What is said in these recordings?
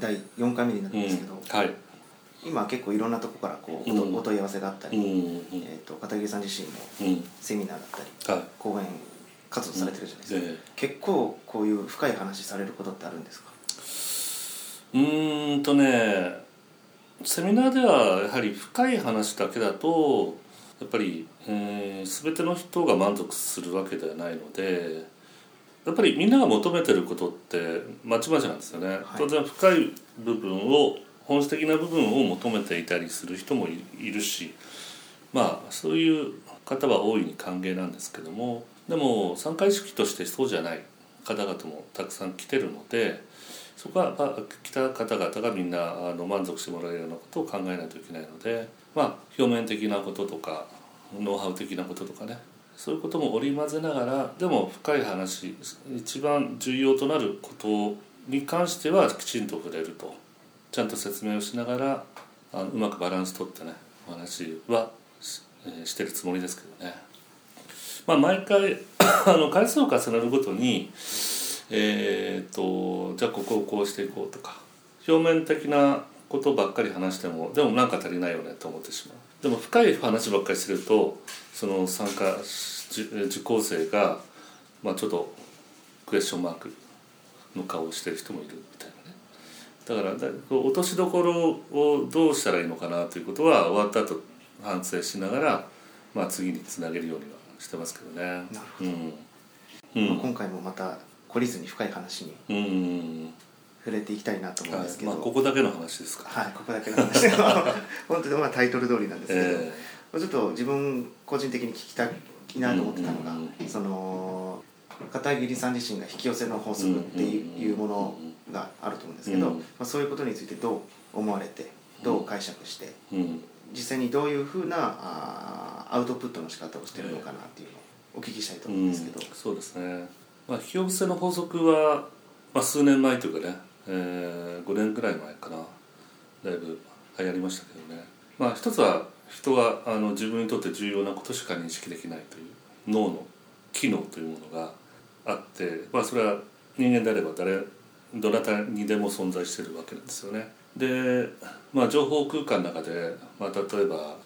第4回目になるんですけど、うんはい。今結構いろんなとこからこう、うん。お問い合わせがあったり、うんうん。えー、と片桐さん自身もうん。セミナーだったりはい。講演活動されてるじゃないですか、え結構こういう深い話されることってあるんですか？えうーんとねセミナーではやはり深い話だけだとやっぱり、えー、全ての人が満足するわけではないのでやっぱりみんなが求めてることってまちまちなんですよね、当然深い部分を本質的な部分を求めていたりする人もいいるしまあそういう方は大いに歓迎なんですけどもでも参加意識としてそうじゃない方々もたくさん来てるのでそこは、まあ、来た方々がみんなあの満足してもらえるようなことを考えないといけないのでまあ表面的なこととかノウハウ的なこととかねそういうことも織り交ぜながらでも深い話一番重要となることに関してはきちんと触れるとちゃんと説明をしながらあのうまくバランス取ってねお話はし,、えしてるつもりですけどね。まあ、毎回あの回数を重ねるごとにえー、とじゃあここをこうしていこうとか表面的なことばっかり話してもでもなんか足りないよねと思ってしまうでも深い話ばっかりしてるとその参加し受講生が、まあ、ちょっとクエスチョンマークの顔をしてる人もいるみたいなね。だから落としどころをどうしたらいいのかなということは終わった後反省しながら、まあ、次につなげるようにはしてますけどね。なるほど。うん。うん。まあ今回もまた懲りずに深い話にうん触れていきたいなと思うんはいですけど、まあここだけの話ですか。はい、ここだけの話。本当にまあタイトル通りなんですけど、えちょっと自分個人的に聞きたいなと思ってたのが、その片桐さん自身が引き寄せの法則っていうものがあると思うんですけど、うんまあ、そういうことについてどう思われてどう解釈して実際にどういうふうなあーアウトプットの仕方をしてるのかなっていうのをお聞きしたいと思うんですけど、そうですね、まあ、引き寄せの法則は、まあ、数年前というかね、えー、5年ぐらい前かなだいぶ流行りましたけどね、まあ、一つは人があの自分にとって重要なことしか認識できないという脳の機能というものがあって、まあ、それは人間であれば誰どなたにでも存在しているわけなんですよね。で、まあ、情報空間の中で、まあ、例えば、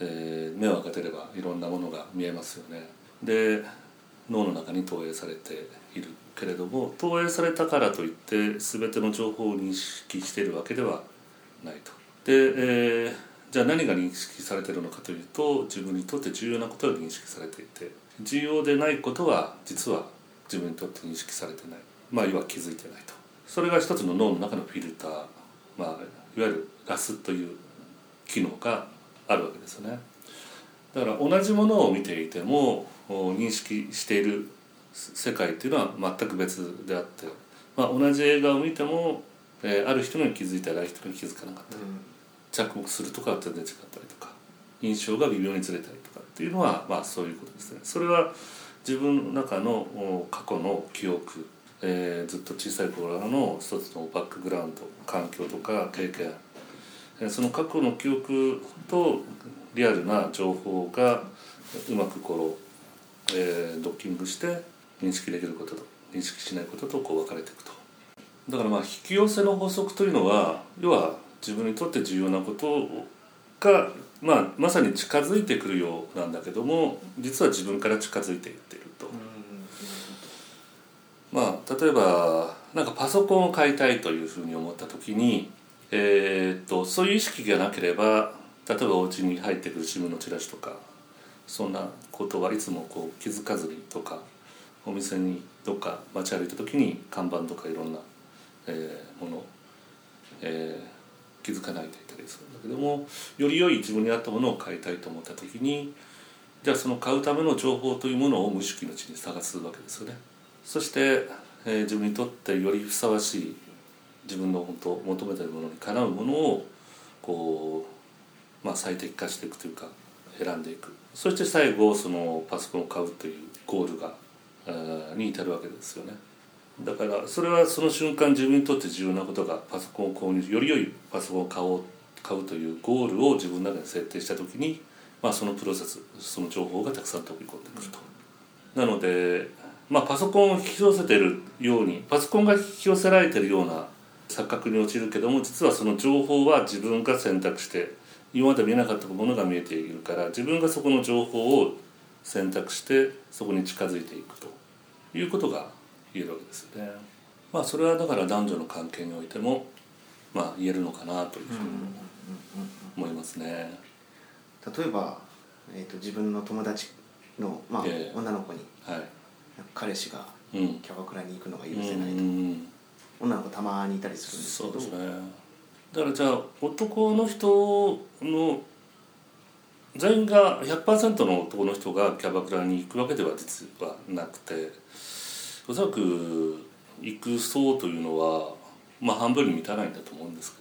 えー目を開けてればいろんなものが見えますよね。で脳の中に投影されているけれども投影されたからといって全ての情報を認識しているわけではないと。で、えーじゃあ何が認識されているのかというと自分にとって重要なことが認識されていて重要でないことは実は自分にとって認識されてない。まあ要は気づいてないと。それが一つの脳の中のフィルター、まあ、いわゆるガスという機能があるわけですよね。だから同じものを見ていても認識している世界っていうのは全く別であって、まあ、同じ映画を見ても、えーある人に気づいたりある人に気づかなかったり着目するとかは全然違ったりとか印象が微妙にずれたりとかっていうのはまあそういうことですね。それは自分の中のお過去の記憶、えーずっと小さい頃の一つのバックグラウンド環境とか経験、えーその過去の記憶とリアルな情報がうまくこう、えードッキングして認識できることと認識しないこととこう分かれていくとだからまあ引き寄せの法則というのは要は自分にとって重要なことが、まあ、まさに近づいてくるようなんだけども実は自分から近づいていっていると。まあ例えばなんかパソコンを買いたいというふうに思った時に、えーっとそういう意識がなければ例えばお家に入ってくる新聞のチラシとかそんなことはいつもこう気づかずにとかお店にどっか街歩いた時に看板とかいろんな、えーもの、えー気づかないでいたりするんだけどもより良い自分に合ったものを買いたいと思った時にじゃあその買うための情報というものを無意識のうちに探すわけですよね。そして、えー自分にとってよりふさわしい自分の本当求めているものにかなうものをこう、まあ、最適化していくというか選んでいくそして最後そのパソコンを買うというゴールが、に至るわけですよねだからそれはその瞬間自分にとって重要なことがパソコンを購入より良いパソコンを買おう買うというゴールを自分の中に設定した時に、まあ、そのプロセスその情報がたくさん飛び込んでくると。なので、まあ、パソコンを引き寄せてるようにパソコンが引き寄せられてるような錯覚に陥るけども実はその情報は自分が選択して今まで見えなかったものが見えているから自分がそこの情報を選択してそこに近づいていくということが言えるわけですよね。まあそれはだから男女の関係においてもまあ言えるのかなというふうに思いますね。例えば、えー、と自分の友達の、まあええ女の子にはい。彼氏がうん。キャバクラに行くのが許うせないと、ん。女の子たまにいたりするんですけどそうですね。だからじゃあ男の人の全員が100%の男の人がキャバクラに行くわけでは実はなくておそらく行く層というのはまあ半分に満たないんだと思うんですけ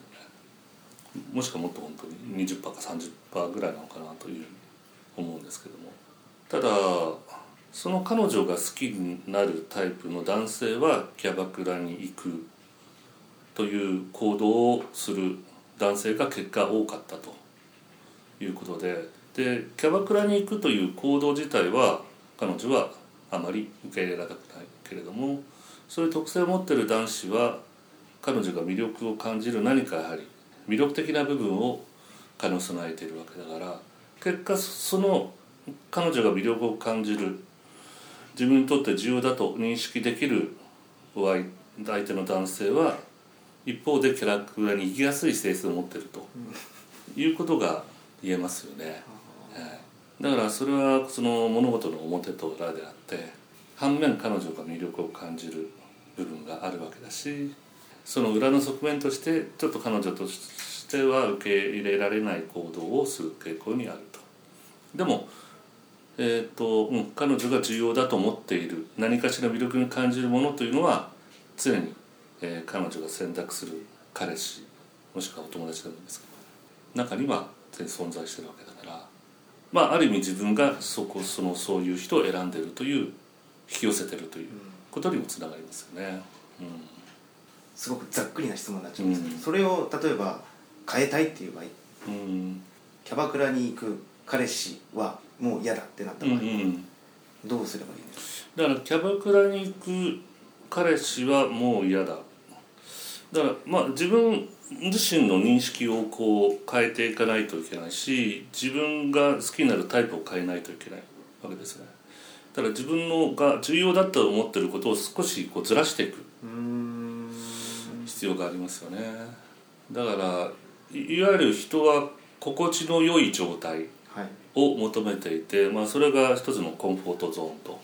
どね。もしくはもっと本当に20%か30%ぐらいなのかなという思うんですけども。ただその彼女が好きになるタイプの男性はキャバクラに行くという行動をする男性が結果多かったということででキャバクラに行くという行動自体は彼女はあまり受け入れられたくないけれどもそういう特性を持ってる男子は彼女が魅力を感じる何かやはり魅力的な部分を兼ね備えているわけだから結果その彼女が魅力を感じる自分にとって重要だと認識できる相手の男性は一方でキャラクターに行きやすい性質を持ってるということが言えますよね、だからそれはその物事の表と裏であって反面彼女が魅力を感じる部分があるわけだしその裏の側面としてちょっと彼女としては受け入れられない行動をする傾向にあると。でもえーとうん、彼女が重要だと思っている何かしら魅力に感じるものというのは常に、えー彼女が選択する彼氏もしくはお友達でもいいんですけど中には全然存在してるわけだからまあある意味自分がそこそのそういう人を選んでいるという引き寄せてるということにもつながりますよね。すごくざっくりな質問になっちゃうんですけど、うん。それを例えば変えたいっていう場合うんうん。キャバクラに行く彼氏はもう嫌だってなったうん場合、うんどうすればいいんですだからキャバクラに行く彼氏はもう嫌だだからまあ自分自身の認識をこう変えていかないといけないし自分が好きになるタイプを変えないといけないわけですね。だから自分のが重要だと思ってることを少しこうずらしていく必要がありますよね。だからいいわゆる人は心地の良い状態はい。を求めていて、まあ、それが一つのコンフォートゾーンと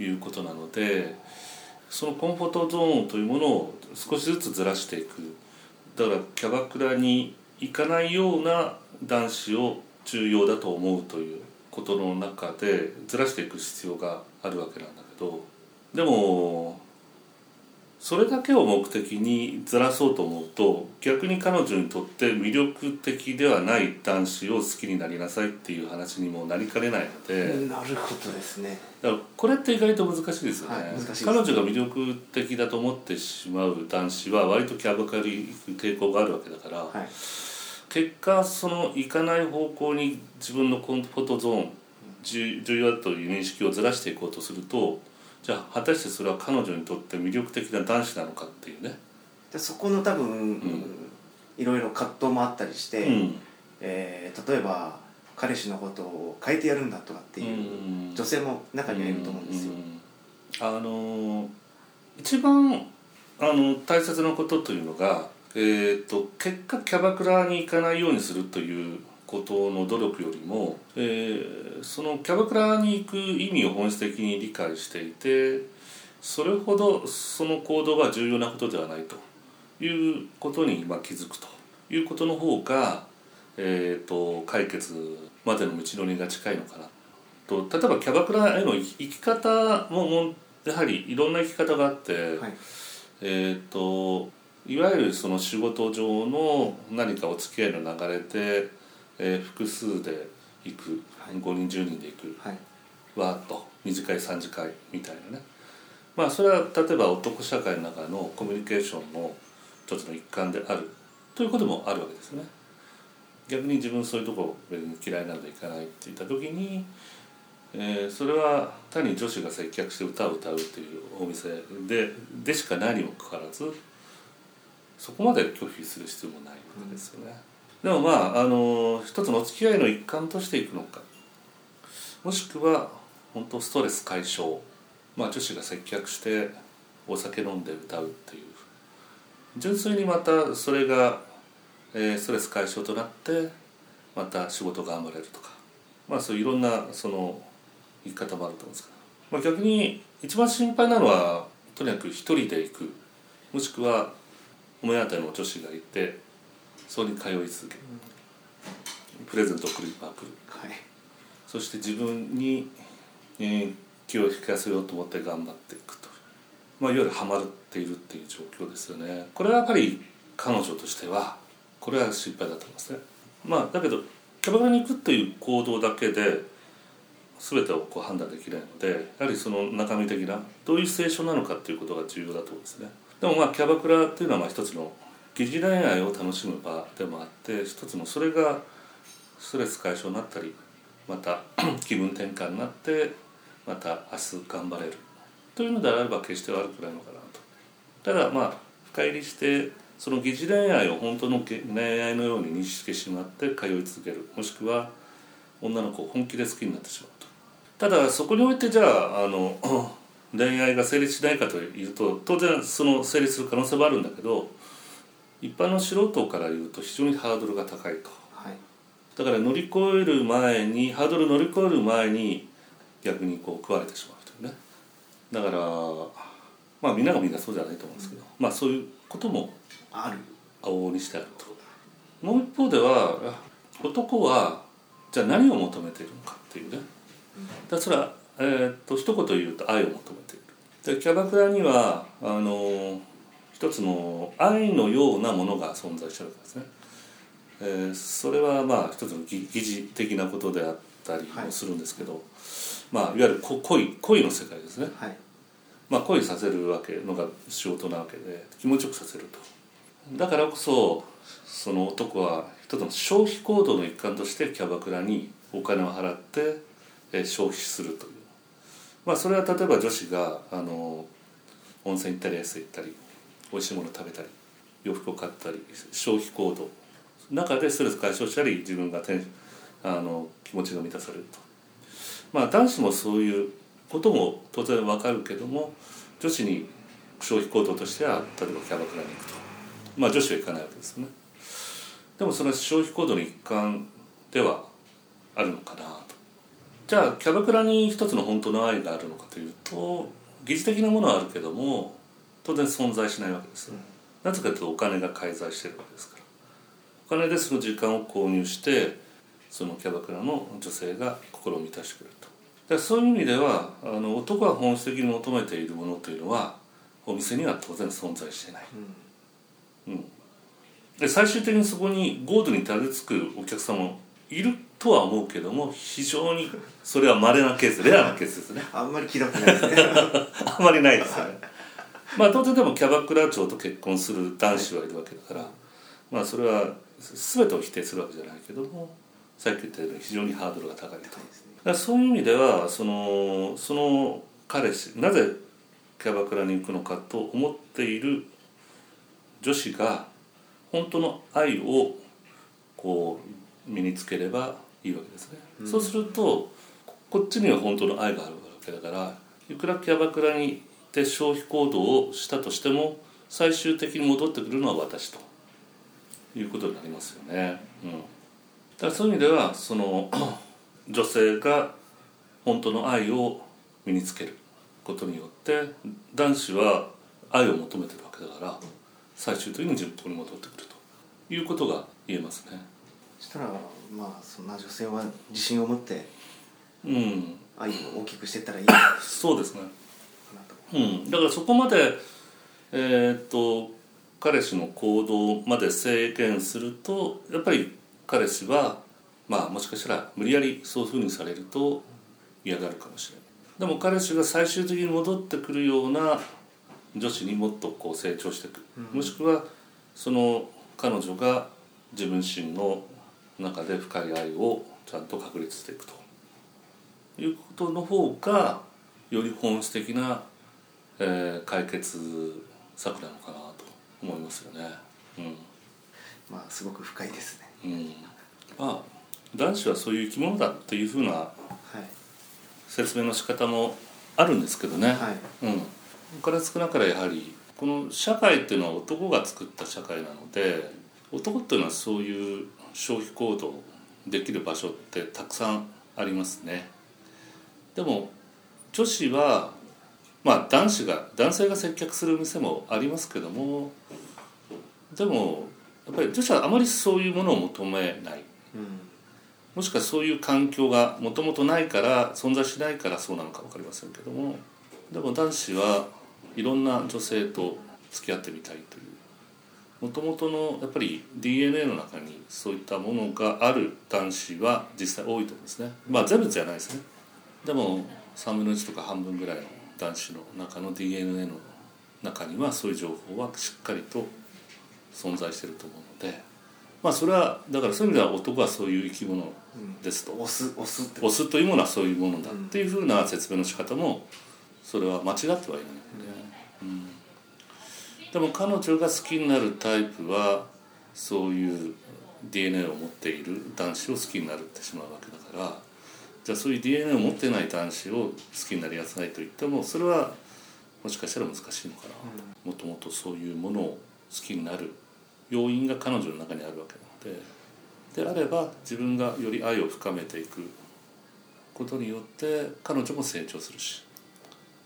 いうことなのでそのコンフォートゾーンというものを少しずつずらしていく。だからキャバクラに行かないような男子を重要だと思うということの中でずらしていく必要があるわけなんだけど。でもそれだけを目的にずらそうと思うと逆に彼女にとって魅力的ではない男子を好きになりなさいっていう話にもなりかねないので、なるほどですね。だからこれって意外と難しいですよね、はい彼女が魅力的だと思ってしまう男子は割とキャバクラに行く傾向があるわけだから、はい。結果その行かない方向に自分のコンフォートゾーン重重要だという認識をずらしていこうとするとじゃあ果たしてそれは彼女にとって魅力的な男子なのかっていうね、でそこの多分、いろいろ葛藤もあったりして、うん。えー例えば彼氏のことを変えてやるんだとかっていううん。女性も中にはいると思うんですよ、うんあの一番あの大切なことというのが、えー、と結果キャバクラに行かないようにするということの努力よりも、えーそのキャバクラに行く意味を本質的に理解していてそれほどその行動が重要なことではないということにまあ気づくと。いうことの方が、えー、と解決までの道のりが近いのかな。と例えばキャバクラへの生き方もやはりいろんな生き方があって、はい。えっ、といわゆるその仕事上の何かお付き合いの流れで、えー複数で行く、はい。5人10人で行くはい。わーっと2次会3次会みたいなね。まあそれは例えば男社会の中のコミュニケーションの一つの一環であるということもあるわけですね。逆に自分そういうとこ別に嫌いなので行かないって言った時に、えーそれは単に女子が接客して歌を歌うっていうお店ででしかないにもかかわらずそこまで拒否する必要もないわけですよね、でもまああの一つのお付き合いの一環としていくのか。もしくは本当ストレス解消。まあ女子が接客してお酒飲んで歌うっていう。純粋にまたそれが、えーストレス解消となってまた仕事頑張れるとか。まあそういういろんなその言い方もあると思うんですけど、まあ、逆に一番心配なのはとにかく一人で行く。もしくはお目当ての女子がいてそこに通い続ける。プレゼントを送りまくるはい。そして自分に、えー気を引かせようと思って頑張っていくと、まあ、いわゆるハマっているっていう状況ですよね。これはやっぱり彼女としてはこれは失敗だと思いますね。まあだけどキャバクラに行くという行動だけで全てをこう判断できないのでやはりその中身的などういうシチュエーションなのかっていうことが重要だと思うんですね。でもまあキャバクラっていうのはまあ一つの疑似恋愛を楽しむ場でもあって一つのそれがストレス解消になったりまた 気分転換になってまた明日頑張れる。というのであれば決して悪くないのかなと。ただまあ深入りしてその疑似恋愛を本当の恋愛のように認識してしまって通い続ける。もしくは女の子を本気で好きになってしまうと。ただそこにおいてじゃああの 恋愛が成立しないかというと当然その成立する可能性もあるんだけど一般の素人から言うと非常にハードルが高いと。はい。だから乗り越える前にハードル乗り越える前に逆にこう食われてしまうというね。だからまあみんながみんなそうじゃないと思うんですけど、まあそういうこともある。往々にしてあると。もう一方では男はじゃあ何を求めているのかっていうね。だからそれは、えーっと一言言うと愛を求めている。でキャバクラにはあの一つの愛のようなものが存在してるわけですね、えーそれはまあ一つの疑疑似的なことであったりもするんですけど、まあいわゆるこ恋恋の世界ですね。はい。まあ、恋させるわけのが仕事なわけで気持ちよくさせると。だからこそその男は一つの消費行動の一環としてキャバクラにお金を払ってえー消費するという。まあそれは例えば女子があの温泉行ったりエステ行ったり美味しいもの食べたり洋服を買ったり消費行動。中でストレス解消したり自分がテンあの気持ちが満たされると。まあ男子もそういうことも当然わかるけども女子に消費行動としては例えばキャバクラに行くと。まあ女子は行かないわけですよね。でもその消費行動の一環ではあるのかなと。じゃあキャバクラに一つの本当の愛があるのかというと疑似的なものはあるけども当然存在しないわけです。よなぜかというとお金が介在してるわけですから。お金でその時間を購入してそのキャバクラの女性が心を満たしてくれると。そういう意味ではあの男が本質的に求めているものというのはお店には当然存在してない、うん、で最終的にそこにゴールにたどり着くお客様もいるとは思うけども非常にそれは稀なケースレアなケースですね。あんまり聞いたことないですね。あんまりないですよね まあ当然でもキャバクラ長と結婚する男子はいるわけだから、まあそれは全てを否定するわけじゃないけどもさっき言ったように非常にハードルが高いと。だそういう意味ではそのその彼氏なぜキャバクラに行くのかと思っている女子が本当の愛をこう身につければいいわけですね、そうするとこっちには本当の愛があるわけだからいくらキャバクラに行って消費行動をしたとしても最終的に戻ってくるのは私ということになりますよね。うん、だからそういう意味ではその 女性が本当の愛を身につけることによって男子は愛を求めてるわけだから最終的に自分に戻ってくるということが言えますね。そしたらまあそんな女性は自信を持ってうん、愛を大きくしていったらいいかなそうですね。とうん、だからそこまでえーっと彼氏の行動まで制限するとやっぱり彼氏はまあもしかしたら無理やりそういうふうにされると嫌がるかもしれない。でも彼氏が最終的に戻ってくるような女子にもっとこう成長していく、もしくはその彼女が自分自身の中で深い愛をちゃんと確立していくと。いうことの方がより本質的な、えー解決策なのかなと思いますよね。うん。まあすごく深いですね。うん、まあ男子はそういう生き物だというふうなはい。説明の仕方もあるんですけどね、はい。うん、から少なからやはりこの社会っていうのは男が作った社会なので男っていうのはそういう消費行動できる場所ってたくさんありますね。でも女子はまあ男子が男性が接客する店もありますけどもでもやっぱり女子はあまりそういうものを求めない。うん。もしくはそういう環境がもともとないから存在しないからそうなのか分かりませんけどもでも男子はいろんな女性と付き合ってみたいという。もともとのやっぱり DNA の中にそういったものがある男子は実際多いと思うんですね。まあ全部じゃないですね。でも3分の1とか半分ぐらいの男子の中の DNA の中にはそういう情報はしっかりと存在してると思うのでまあそれはだからそういう意味では男はそういう生き物ですと。押す押すってオスというものはそういうものだっていうふうな説明の仕方もそれは間違ってはいないので、うん、でも彼女が好きになるタイプはそういう DNA を持っている男子を好きになってしまうわけだからじゃあそういう DNA を持ってない男子を好きになりやすないと言ってもそれはもしかしたら難しいのかな、もともとそういうものを好きになる要因が彼女の中にあるわけなので。であれば自分がより愛を深めていくことによって彼女も成長するし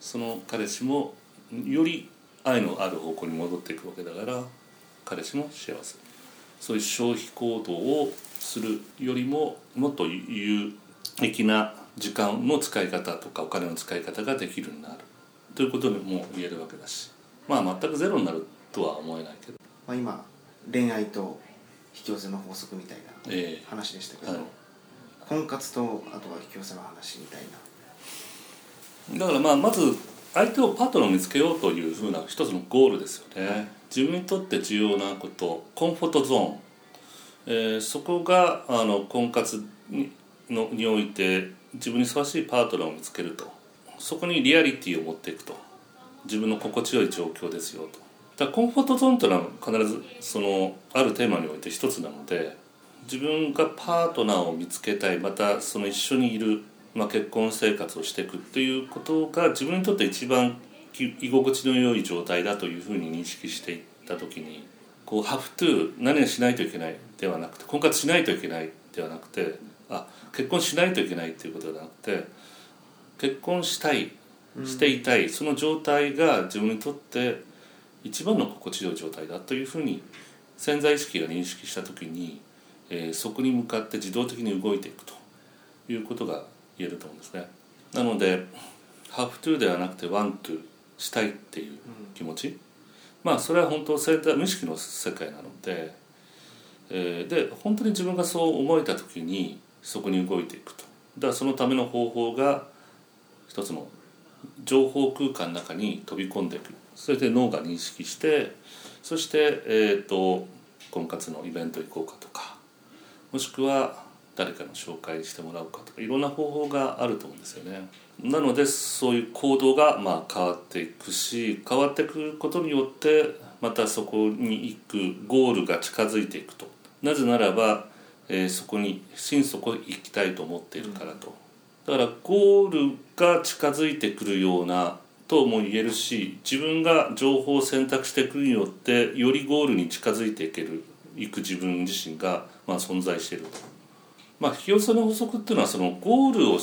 その彼氏もより愛のある方向に戻っていくわけだから彼氏も幸せ。そういう消費行動をするよりももっと有益な時間の使い方とかお金の使い方ができるようになるということにも言えるわけだし。まあ全くゼロになるとは思えないけど。まあ、今恋愛と引き寄せの法則みたいなええ。話でしたけど、はい。婚活とあとは引き寄せの話みたいな。だからまあまず相手をパートナーを見つけようというふうな一つのゴールですよね。自分にとって重要なことコンフォートゾーン、えーそこがあの婚活にのにおいて自分にふさわしいパートナーを見つけると。そこにリアリティを持っていくと。自分の心地よい状況ですよと。だコンフォートゾーンというのは必ずそのあるテーマにおいて一つなので自分がパートナーを見つけたいまたその一緒にいる、まあ、結婚生活をしていくっていうことが自分にとって一番居心地の良い状態だというふうに認識していった時にこう「have to」何々しないといけないではなくて婚活しないといけないではなくて結婚しないといけないっていうことではなくて結婚したいしていたい、その状態が自分にとって一番の心地よい状態だというふうに潜在意識が認識した時に、えーそこに向かって自動的に動いていくということが言えると思うんですね。なので「have to」ではなくて「want to」したいっていう気持ち、まあそれは本当潜在無意識の世界なので、えーで本当に自分がそう思えた時にそこに動いていくと。だからそのための方法が一つの情報空間の中に飛び込んでいく。それで脳が認識してそして、えー、と婚活のイベント行こうかとかもしくは誰かの紹介してもらうかとかいろんな方法があると思うんですよね。なのでそういう行動がまあ変わっていくし変わっていくことによってまたそこに行くゴールが近づいていくと。なぜならば、えーそこに心底行きたいと思っているからと、だからゴールが近づいてくるようなとも言えるし自分が情報を選択していくによってよりゴールに近づいていけるいく自分自身がまあ存在していると。まあ、引き寄せの法則っていうのはそのゴールを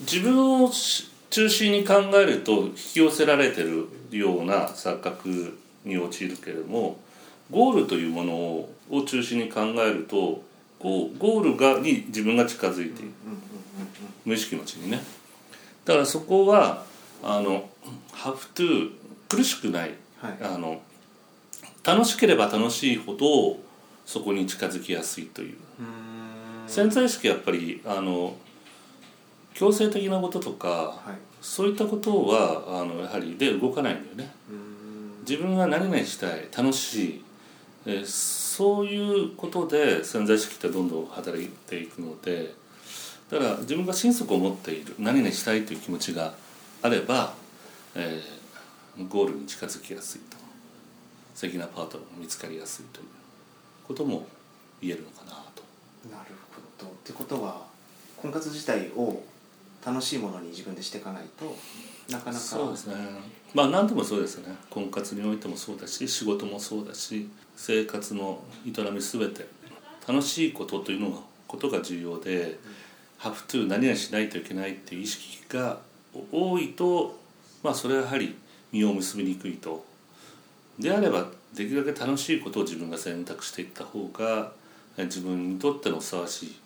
自分を中心に考えると引き寄せられてるような錯覚に陥るけれどもゴールというものを中心に考えるとゴーゴールがに自分が近づいていく。無意識のうちにね。だからそこはあの「have to」苦しくない。はい。あの楽しければ楽しいほどそこに近づきやすいという。潜在意識はやっぱりあの強制的なこととかはい。そういったことはあのやはりで動かないんだよね。自分が何々したい楽しい、えーそういうことで潜在意識ってどんどん働いていくのでだから自分が心底を持っている何々したいという気持ちがあれば、えーゴールに近づきやすいと。素敵なパートナーが見つかりやすいということも言えるのかなと。なるほど。ってことは婚活自体を楽しいものに自分でしていかないとなかなかそうですねまあ何でもそうですよね婚活においてもそうだし仕事もそうだし生活の営み全て楽しいことというのがことが重要で「have to 何々しないといけない」っていう意識が多いとまあそれはやはり実を結びにくいとであればできるだけ楽しいことを自分が選択していった方が自分にとってのふさわしい、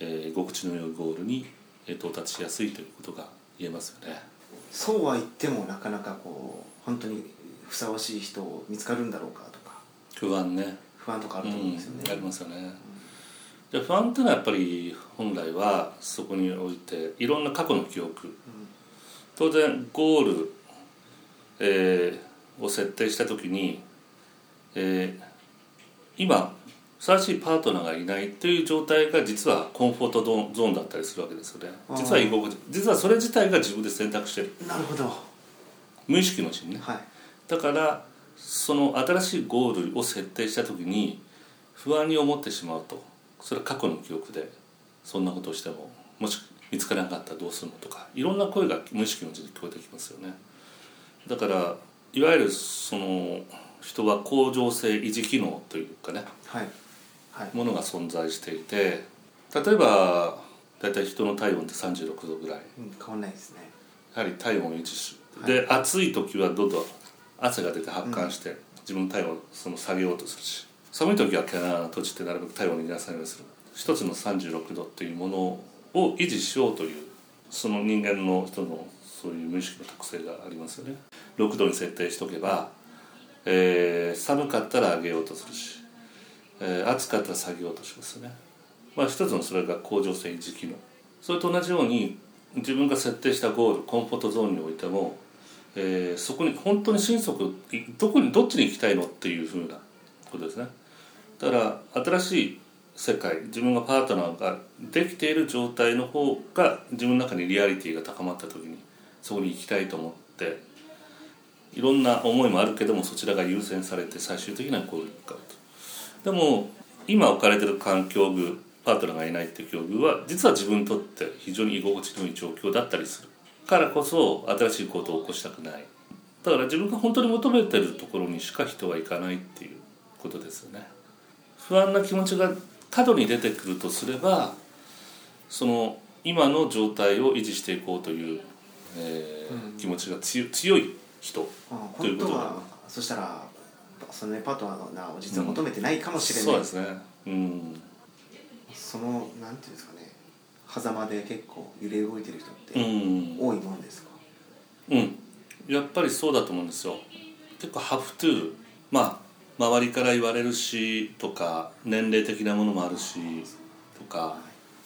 えー、居心地の良いゴールに到達しやすいということが言えますよね。そうは言ってもなかなかこう本当にふさわしい人見つかるんだろうかとか不安ね不安とかあると思うんですよね。うん、ありますよね。で不安っていうのはやっぱり本来はそこにおいていろんな過去の記憶、当然ゴール、えー、を設定した時に、えー、今ふさわしいパートナーがいないという状態が実はコンフォートゾーンだったりするわけですよね。実は居心地。実はそれ自体が自分で選択してる。なるほど無意識のうちにね、はい、だからその新しいゴールを設定した時に不安に思ってしまうと。それは過去の記憶でそんなことをしてももし見つからなかったらどうするのとかいろんな声が無意識のうちに聞こえてきますよね。だからいわゆるその人は恒常性維持機能というかね、はいはい、ものが存在していて例えば大体人の体温って36度ぐらい、うん、変わんないですね。やはり体温を維持し、はい、で暑い時はどんどん汗が出て発汗して、うん、自分の体温をその下げようとするし寒い時は毛穴を閉じてなるべく体温を逃がさないようにする。一つの36度っていうものを維持しようというその人間の人のそういう無意識の特性がありますよね。6度に設定しとけば、えー、寒かったら上げようとするしえー、暑かったら下げようとしますね、まあ、一つのそれが恒常性維持機能。それと同じように自分が設定したゴールコンフォートゾーンにおいても、えー、そこに本当に心底どこにどっちに行きたいのっていうふうなことですね。だから新しい世界自分がパートナーができている状態の方が自分の中にリアリティが高まった時にそこに行きたいと思っていろんな思いもあるけどもそちらが優先されて最終的にはこういうかと。でも今置かれてる環境具パートナーがいないっていう境遇は実は自分にとって非常に居心地のいい状況だったりするからこそ新しいことを起こしたくない。だから自分が本当に求めてるところにしか人は行かないっていうことですよね。不安な気持ちが過度に出てくるとすればその今の状態を維持していこうという、えー、うん、気持ちが強い人ということはそしたらその、ね、パートナーを実は求めてないかもしれない、うん、そうですね。うん。そのなんていうんですかね。狭間で結構揺れ動いてる人って多いもんですか？うん、やっぱりそうだと思うんですよ。結構「have to」まあ周りから言われるしとか年齢的なものもあるしとか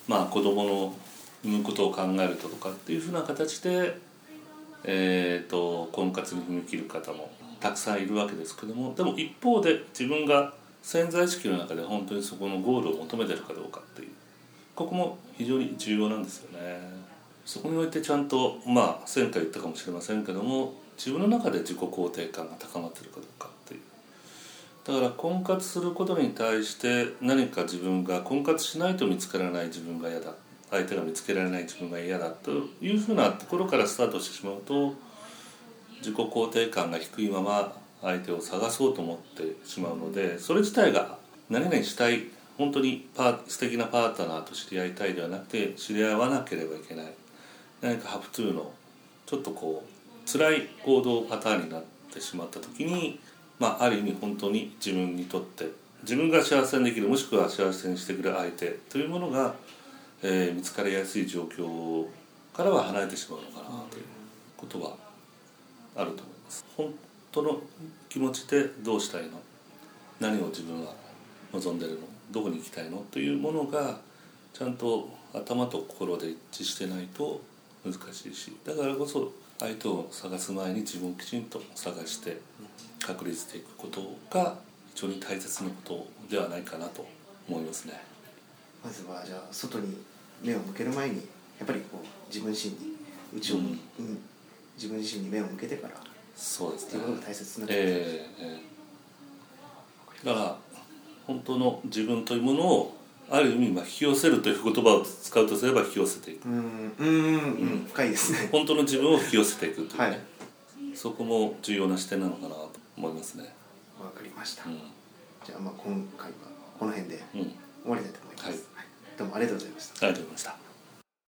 まあ子供の産むことを考えるととかっていうふうな形で、えーと婚活に踏み切る方もたくさんいるわけですけどもでも一方で自分が潜在意識の中で本当にそこのゴールを求めてるかどうかっていうここも非常に重要なんですよね。そこにおいてちゃんとまあ前回言ったかもしれませんけども自分の中で自己肯定感が高まってるかどうかっていう。だから婚活することに対して何か自分が婚活しないと見つからない自分が嫌だ。相手が見つけられない自分が嫌だというふうなところからスタートしてしまうと自己肯定感が低いまま相手を探そうと思ってしまうのでそれ自体が何々したい本当にパ素敵なパートナーと知り合いたいではなくて知り合わなければいけない。何かハプトゥーのちょっとこう辛い行動パターンになってしまった時に、まあ、ある意味本当に自分にとって自分が幸せにできるもしくは幸せにしてくれる相手というものが、えー、見つかりやすい状況からは離れてしまうのかなということはあると思います。本当の気持ちでどうしたいの？何を自分は望んでるの？どこに行きたいの？というものがちゃんと頭と心で一致してないと難しいし。だからこそ相手を探す前に自分をきちんと探して確立していくことが非常に大切なことではないかなと思いますね。まずはじゃあ外に目を向ける前にやっぱりこう自分心に内を、うん、うん自分自身に目を向けてからそうですね。っていうことが大切なえー、えだから本当の自分というものをある意味まあ引き寄せるという言葉を使うとすれば引き寄せていく。うんうんうん深いですね。本当の自分を引き寄せていくというね、はい。そこも重要な視点なのかなと思いますね。わかりました、うじゃあまあ今回はこの辺でん、うん、終わりたいと思います、はい。はい。どうもありがとうございました。ありがとうございました